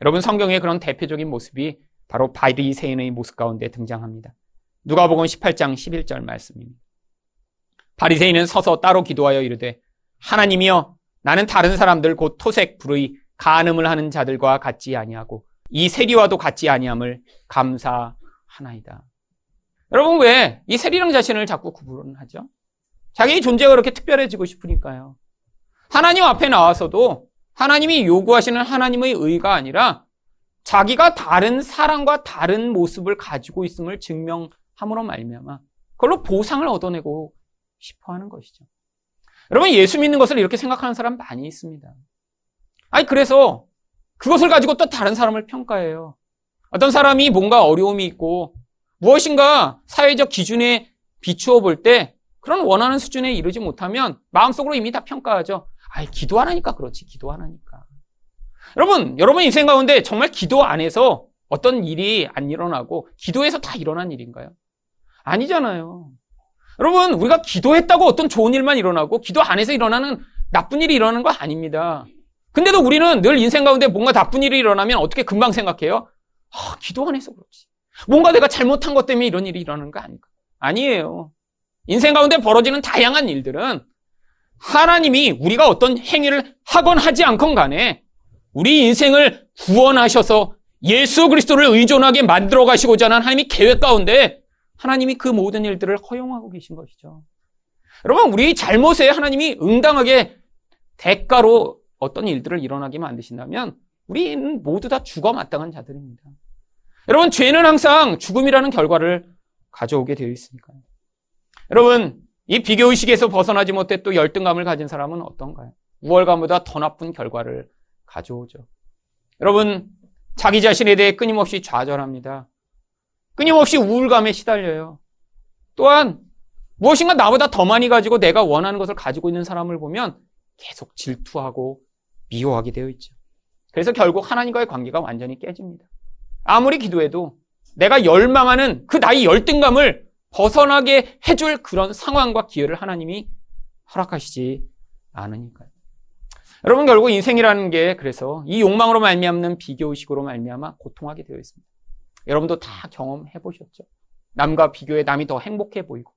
Speaker 1: 여러분 성경의 그런 대표적인 모습이 바로 바리새인의 모습 가운데 등장합니다. 누가복음 18장 11절 말씀입니다. 바리새인은 서서 따로 기도하여 이르되 하나님이여 나는 다른 사람들 곧 토색 불의 간음을 하는 자들과 같지 아니하고 이 세리와도 같지 아니함을 감사하나이다. 여러분 왜 이 세리랑 자신을 자꾸 구분하죠? 자기 존재가 그렇게 특별해지고 싶으니까요. 하나님 앞에 나와서도 하나님이 요구하시는 하나님의 의가 아니라 자기가 다른 사람과 다른 모습을 가지고 있음을 증명함으로 말미암아 그걸로 보상을 얻어내고 싶어 하는 것이죠. 여러분 예수 믿는 것을 이렇게 생각하는 사람 많이 있습니다. 아니 그래서 그것을 가지고 또 다른 사람을 평가해요. 어떤 사람이 뭔가 어려움이 있고 무엇인가 사회적 기준에 비추어 볼 때 그런 원하는 수준에 이르지 못하면 마음속으로 이미 다 평가하죠. 아이, 기도 안 하니까 그렇지, 기도 안 하니까. 여러분, 여러분 인생 가운데 정말 기도 안에서 어떤 일이 안 일어나고 기도에서 다 일어난 일인가요? 아니잖아요. 여러분, 우리가 기도했다고 어떤 좋은 일만 일어나고 기도 안에서 일어나는 나쁜 일이 일어나는 거 아닙니다. 근데도 우리는 늘 인생 가운데 뭔가 나쁜 일이 일어나면 어떻게 금방 생각해요? 아, 기도 안에서 그렇지. 뭔가 내가 잘못한 것 때문에 이런 일이 일어나는 거 아닐까? 아니에요. 인생 가운데 벌어지는 다양한 일들은 하나님이 우리가 어떤 행위를 하건 하지 않건 간에 우리 인생을 구원하셔서 예수 그리스도를 의존하게 만들어 가시고자 하는 하나님의 계획 가운데 하나님이 그 모든 일들을 허용하고 계신 것이죠. 여러분, 우리 잘못에 하나님이 응당하게 대가로 어떤 일들을 일어나게 만드신다면 우리는 모두 다 죽어 마땅한 자들입니다. 여러분, 죄는 항상 죽음이라는 결과를 가져오게 되어 있으니까요. 여러분, 이 비교의식에서 벗어나지 못해 또 열등감을 가진 사람은 어떤가요? 우월감보다 더 나쁜 결과를 가져오죠. 여러분, 자기 자신에 대해 끊임없이 좌절합니다. 끊임없이 우울감에 시달려요. 또한 무엇인가 나보다 더 많이 가지고 내가 원하는 것을 가지고 있는 사람을 보면 계속 질투하고 미워하게 되어 있죠. 그래서 결국 하나님과의 관계가 완전히 깨집니다. 아무리 기도해도 내가 열망하는 그 나의 열등감을 벗어나게 해줄 그런 상황과 기회를 하나님이 허락하시지 않으니까요. 여러분 결국 인생이라는 게 그래서 이 욕망으로 말미암는 비교의식으로 말미암아 고통하게 되어 있습니다. 여러분도 다 경험해 보셨죠? 남과 비교해 남이 더 행복해 보이고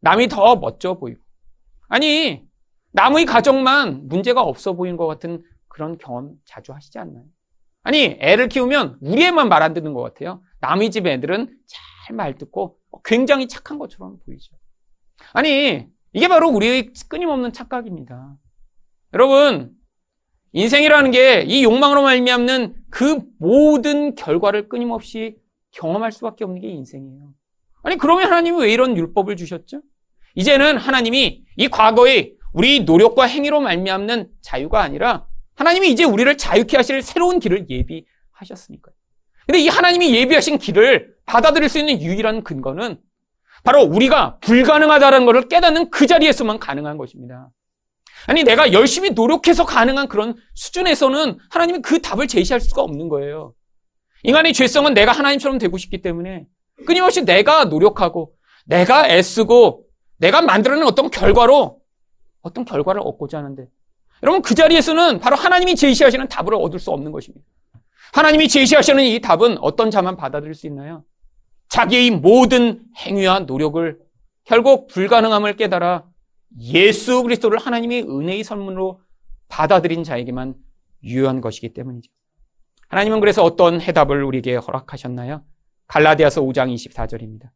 Speaker 1: 남이 더 멋져 보이고 아니 남의 가정만 문제가 없어 보이는 것 같은 그런 경험 자주 하시지 않나요? 아니 애를 키우면 우리 애만 말 안 듣는 것 같아요. 남의 집 애들은 잘 말 듣고 굉장히 착한 것처럼 보이죠. 아니 이게 바로 우리의 끊임없는 착각입니다. 여러분 인생이라는 게 이 욕망으로 말미암는 그 모든 결과를 끊임없이 경험할 수밖에 없는 게 인생이에요. 아니 그러면 하나님이 왜 이런 율법을 주셨죠? 이제는 하나님이 이 과거의 우리 노력과 행위로 말미암는 자유가 아니라 하나님이 이제 우리를 자유케 하실 새로운 길을 예비하셨으니까요. 근데 이 하나님이 예비하신 길을 받아들일 수 있는 유일한 근거는 바로 우리가 불가능하다는 것을 깨닫는 그 자리에서만 가능한 것입니다. 아니, 내가 열심히 노력해서 가능한 그런 수준에서는 하나님이 그 답을 제시할 수가 없는 거예요. 인간의 죄성은 내가 하나님처럼 되고 싶기 때문에 끊임없이 내가 노력하고 내가 애쓰고 내가 만들어낸 어떤 결과로 어떤 결과를 얻고자 하는데 여러분 그 자리에서는 바로 하나님이 제시하시는 답을 얻을 수 없는 것입니다. 하나님이 제시하시는 이 답은 어떤 자만 받아들일 수 있나요? 자기의 모든 행위와 노력을 결국 불가능함을 깨달아 예수 그리스도를 하나님의 은혜의 선물로 받아들인 자에게만 유효한 것이기 때문이죠. 하나님은 그래서 어떤 해답을 우리에게 허락하셨나요? 갈라디아서 5장 24절입니다.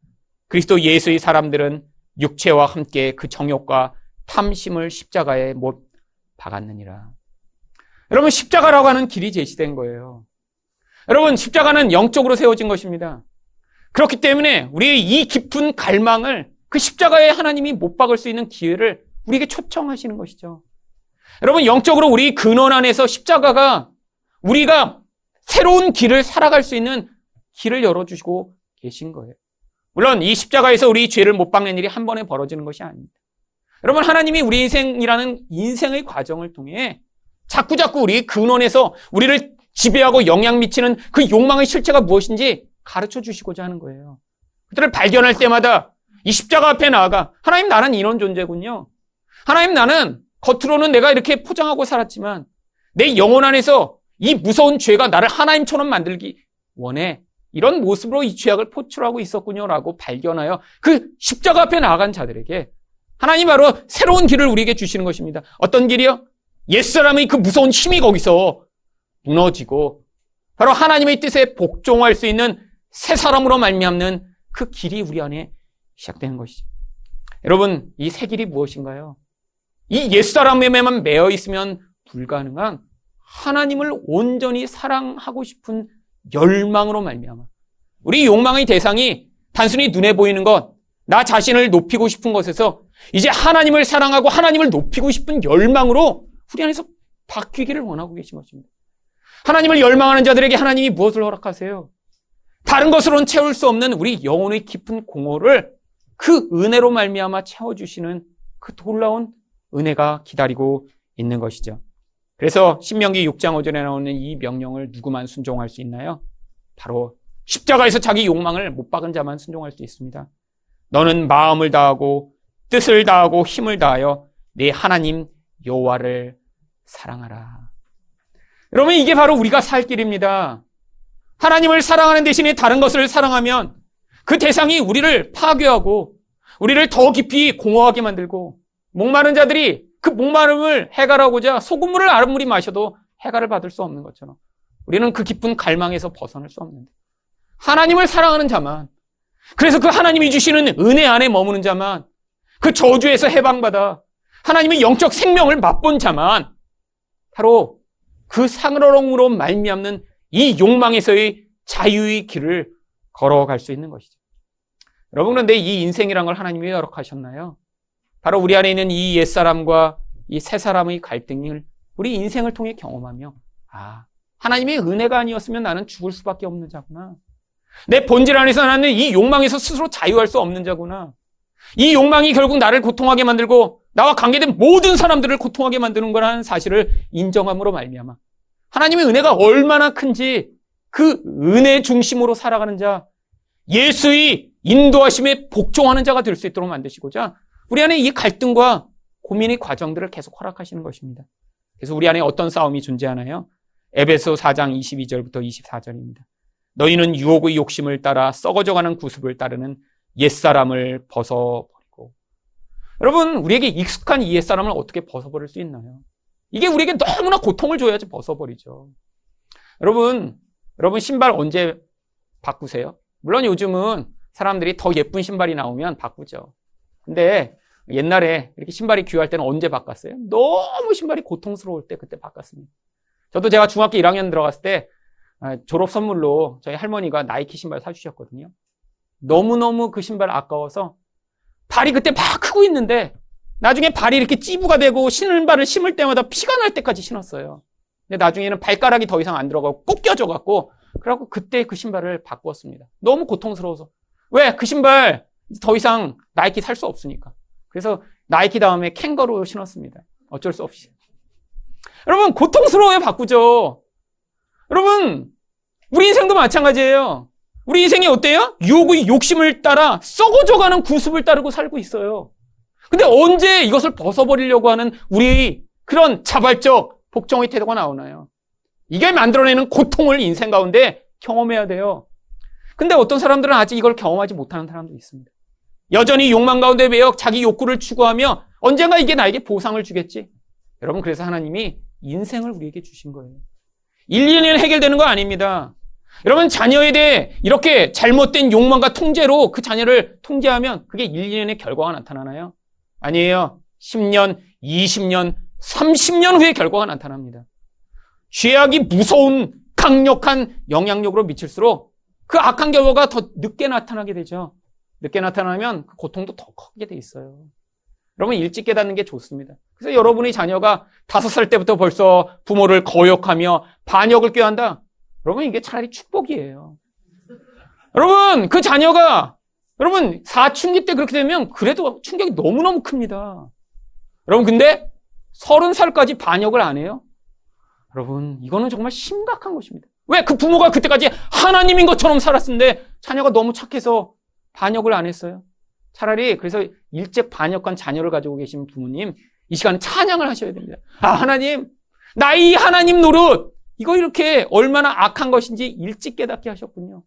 Speaker 1: 그리스도 예수의 사람들은 육체와 함께 그 정욕과 탐심을 십자가에 못 박았느니라. 여러분 십자가라고 하는 길이 제시된 거예요. 여러분 십자가는 영적으로 세워진 것입니다. 그렇기 때문에 우리의 이 깊은 갈망을 그 십자가에 하나님이 못 박을 수 있는 기회를 우리에게 초청하시는 것이죠. 여러분, 영적으로 우리 근원 안에서 십자가가 우리가 새로운 길을 살아갈 수 있는 길을 열어주시고 계신 거예요. 물론 이 십자가에서 우리 죄를 못 박는 일이 한 번에 벌어지는 것이 아닙니다. 여러분, 하나님이 우리 인생이라는 인생의 과정을 통해 자꾸자꾸 우리 근원에서 우리를 지배하고 영향 미치는 그 욕망의 실체가 무엇인지 가르쳐 주시고자 하는 거예요. 그들을 발견할 때마다 이 십자가 앞에 나아가 하나님 나는 이런 존재군요. 하나님 나는 겉으로는 내가 이렇게 포장하고 살았지만 내 영혼 안에서 이 무서운 죄가 나를 하나님처럼 만들기 원해. 이런 모습으로 이 죄악을 포출하고 있었군요라고 발견하여 그 십자가 앞에 나아간 자들에게 하나님 바로 새로운 길을 우리에게 주시는 것입니다. 어떤 길이요? 옛사람의 그 무서운 힘이 거기서 무너지고 바로 하나님의 뜻에 복종할 수 있는 새 사람으로 말미암는 그 길이 우리 안에 시작되는 것이죠. 여러분, 이새 길이 무엇인가요? 이 옛사람에만 매여 있으면 불가능한 하나님을 온전히 사랑하고 싶은 열망으로 말미암아 우리 욕망의 대상이 단순히 눈에 보이는 것, 나 자신을 높이고 싶은 것에서 이제 하나님을 사랑하고 하나님을 높이고 싶은 열망으로 우리 안에서 바뀌기를 원하고 계신 것입니다. 하나님을 열망하는 자들에게 하나님이 무엇을 허락하세요? 다른 것으로는 채울 수 없는 우리 영혼의 깊은 공허를 그 은혜로 말미암아 채워주시는 그 놀라운 은혜가 기다리고 있는 것이죠. 그래서 신명기 6장 5절에 나오는 이 명령을 누구만 순종할 수 있나요? 바로 십자가에서 자기 욕망을 못 박은 자만 순종할 수 있습니다. 너는 마음을 다하고 뜻을 다하고 힘을 다하여 내 하나님 여호와를 사랑하라. 여러분 이게 바로 우리가 살 길입니다. 하나님을 사랑하는 대신에 다른 것을 사랑하면 그 대상이 우리를 파괴하고 우리를 더 깊이 공허하게 만들고 목마른 자들이 그 목마름을 해결하고자 소금물을 아름물이 마셔도 해결을 받을 수 없는 것처럼 우리는 그 깊은 갈망에서 벗어날 수 없는데 하나님을 사랑하는 자만 그래서 그 하나님이 주시는 은혜 안에 머무는 자만 그 저주에서 해방받아 하나님의 영적 생명을 맛본 자만 바로 그 상로롱으로 말미암는 이 욕망에서의 자유의 길을 걸어갈 수 있는 것이죠. 여러분 그런데 이 인생이란 걸 하나님이 허락하셨나요? 바로 우리 안에 있는 이 옛사람과 이 새 사람의 갈등을 우리 인생을 통해 경험하며 아 하나님의 은혜가 아니었으면 나는 죽을 수밖에 없는 자구나. 내 본질 안에서 나는 이 욕망에서 스스로 자유할 수 없는 자구나. 이 욕망이 결국 나를 고통하게 만들고 나와 관계된 모든 사람들을 고통하게 만드는 거라는 사실을 인정함으로 말미암아 하나님의 은혜가 얼마나 큰지 그 은혜 중심으로 살아가는 자 예수의 인도하심에 복종하는 자가 될 수 있도록 만드시고자 우리 안에 이 갈등과 고민의 과정들을 계속 허락하시는 것입니다. 그래서 우리 안에 어떤 싸움이 존재하나요? 에베소 4장 22절부터 24절입니다. 너희는 유혹의 욕심을 따라 썩어져가는 구습을 따르는 옛사람을 벗어버리고 여러분 우리에게 익숙한 이 옛사람을 어떻게 벗어버릴 수 있나요? 이게 우리에게 너무나 고통을 줘야지 벗어버리죠. 여러분 여러분 신발 언제 바꾸세요? 물론 요즘은 사람들이 더 예쁜 신발이 나오면 바꾸죠. 근데 옛날에 이렇게 신발이 귀할 때는 언제 바꿨어요? 너무 신발이 고통스러울 때 그때 바꿨습니다. 저도 제가 중학교 1학년 들어갔을 때 아, 졸업 선물로 저희 할머니가 나이키 신발 사주셨거든요. 너무너무 그 신발 아까워서 발이 그때 막 크고 있는데 나중에 발이 이렇게 찌부가 되고 신은 발을 심을 때마다 피가 날 때까지 신었어요. 근데 나중에는 발가락이 더 이상 안 들어가고 꼭 껴져갖고 그래갖고 그때 그 신발을 바꾸었습니다. 너무 고통스러워서. 왜? 그 신발 더 이상 나이키 살 수 없으니까. 그래서 나이키 다음에 캥거루 신었습니다. 어쩔 수 없이. 여러분, 고통스러워요, 바꾸죠. 여러분, 우리 인생도 마찬가지예요. 우리 인생이 어때요? 유혹의 욕심을 따라 썩어져가는 구습을 따르고 살고 있어요. 근데 언제 이것을 벗어버리려고 하는 우리 그런 자발적 복종의 태도가 나오나요? 이게 만들어내는 고통을 인생 가운데 경험해야 돼요. 근데 어떤 사람들은 아직 이걸 경험하지 못하는 사람도 있습니다. 여전히 욕망 가운데 매여 자기 욕구를 추구하며 언젠가 이게 나에게 보상을 주겠지. 여러분, 그래서 하나님이 인생을 우리에게 주신 거예요. 1, 2년에 해결되는 거 아닙니다. 여러분, 자녀에 대해 이렇게 잘못된 욕망과 통제로 그 자녀를 통제하면 그게 1, 2년의 결과가 나타나나요? 아니에요. 10년, 20년, 30년 후에 결과가 나타납니다. 죄악이 무서운 강력한 영향력으로 미칠수록 그 악한 결과가 더 늦게 나타나게 되죠. 늦게 나타나면 그 고통도 더 크게 돼 있어요. 여러분 일찍 깨닫는 게 좋습니다. 그래서 여러분의 자녀가 다섯 살 때부터 벌써 부모를 거역하며 반역을 꾀한다. 여러분 이게 차라리 축복이에요. 여러분 그 자녀가 여러분 사춘기 때 그렇게 되면 그래도 충격이 너무너무 큽니다. 여러분 근데 서른 살까지 반역을 안 해요? 여러분 이거는 정말 심각한 것입니다. 왜 그 부모가 그때까지 하나님인 것처럼 살았는데 자녀가 너무 착해서 반역을 안 했어요. 차라리 그래서 일찍 반역한 자녀를 가지고 계신 부모님 이 시간에 찬양을 하셔야 됩니다. 아 하나님 나 이 하나님 노릇 이거 이렇게 얼마나 악한 것인지 일찍 깨닫게 하셨군요.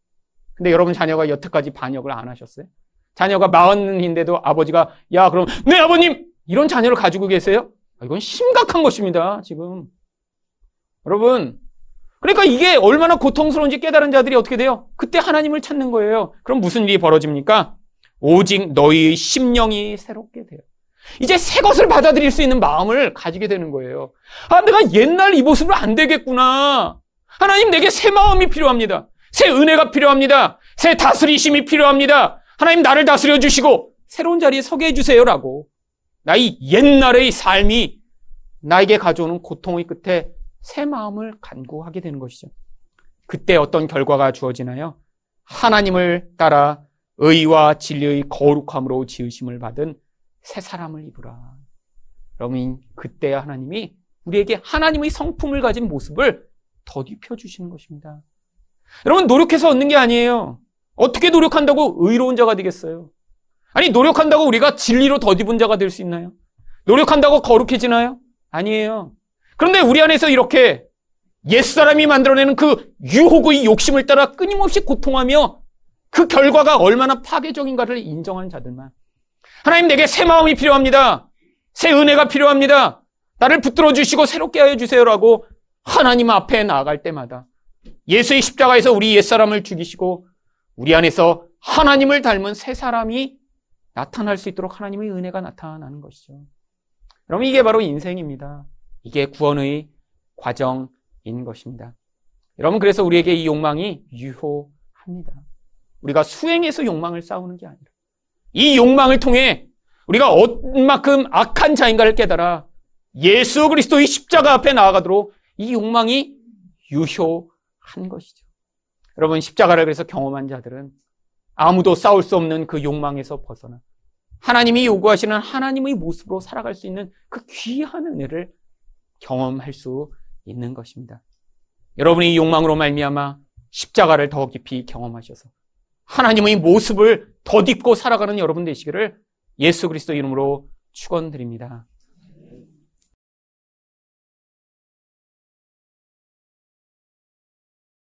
Speaker 1: 근데 여러분 자녀가 여태까지 반역을 안 하셨어요? 자녀가 마흔인데도 아버지가 야 그럼 네 아버님 이런 자녀를 가지고 계세요? 아, 이건 심각한 것입니다 지금 여러분 그러니까 이게 얼마나 고통스러운지 깨달은 자들이 어떻게 돼요? 그때 하나님을 찾는 거예요. 그럼 무슨 일이 벌어집니까? 오직 너희의 심령이 새롭게 돼요. 이제 새 것을 받아들일 수 있는 마음을 가지게 되는 거예요. 아, 내가 옛날 이 모습으로 안 되겠구나. 하나님 내게 새 마음이 필요합니다. 새 은혜가 필요합니다. 새 다스리심이 필요합니다. 하나님 나를 다스려 주시고 새로운 자리에 서게 해주세요라고. 나의 옛날의 삶이 나에게 가져오는 고통의 끝에 새 마음을 간구하게 되는 것이죠. 그때 어떤 결과가 주어지나요? 하나님을 따라 의와 진리의 거룩함으로 지으심을 받은 새 사람을 입으라. 여러분, 그때 하나님이 우리에게 하나님의 성품을 가진 모습을 더입혀 주시는 것입니다. 여러분, 노력해서 얻는 게 아니에요. 어떻게 노력한다고 의로운 자가 되겠어요? 아니, 노력한다고 우리가 진리로 덧입은 자가 될 수 있나요? 노력한다고 거룩해지나요? 아니에요. 그런데 우리 안에서 이렇게 옛사람이 만들어내는 그 유혹의 욕심을 따라 끊임없이 고통하며 그 결과가 얼마나 파괴적인가를 인정하는 자들만. 하나님 내게 새 마음이 필요합니다. 새 은혜가 필요합니다. 나를 붙들어 주시고 새롭게 하여 주세요라고 하나님 앞에 나아갈 때마다 예수의 십자가에서 우리 옛사람을 죽이시고 우리 안에서 하나님을 닮은 새 사람이 나타날 수 있도록 하나님의 은혜가 나타나는 것이죠. 여러분 이게 바로 인생입니다. 이게 구원의 과정인 것입니다. 여러분, 그래서 우리에게 이 욕망이 유효합니다. 우리가 수행해서 욕망을 싸우는 게 아니라 이 욕망을 통해 우리가 얼만큼 악한 자인가를 깨달아 예수 그리스도의 십자가 앞에 나아가도록 이 욕망이 유효한 것이죠. 여러분, 십자가를 그래서 경험한 자들은 아무도 싸울 수 없는 그 욕망에서 벗어나 하나님이 요구하시는 하나님의 모습으로 살아갈 수 있는 그 귀한 은혜를 경험할 수 있는 것입니다. 여러분이 욕망으로 말미암아 십자가를 더 깊이 경험하셔서 하나님의 모습을 덧입고 살아가는 여러분 되시기를 예수 그리스도 이름으로 축원드립니다.